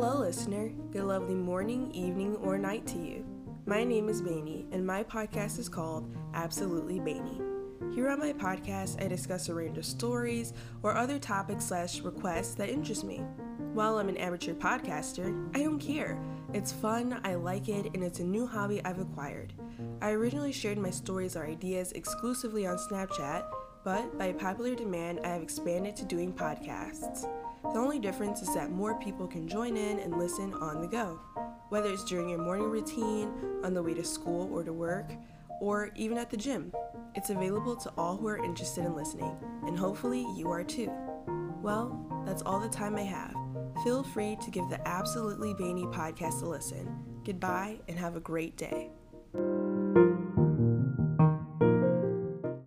Hello, listener. Good lovely morning, evening, or night to you. My name is Bainey, and my podcast is called Absolutely Bainey. Here on my podcast, I discuss a range of stories or other topics slash requests that interest me. While I'm an amateur podcaster, I don't care. It's fun, I like it, and it's a new hobby I've acquired. I originally shared my stories or ideas exclusively on Snapchat, but by popular demand, I have expanded to doing podcasts. The only difference is that more people can join in and listen on the go, whether it's during your morning routine, on the way to school or to work, or even at the gym. It's available to all who are interested in listening, and hopefully you are too. Well, that's all the time I have. Feel free to give the Absolutely Bainey podcast a listen. Goodbye and have a great day.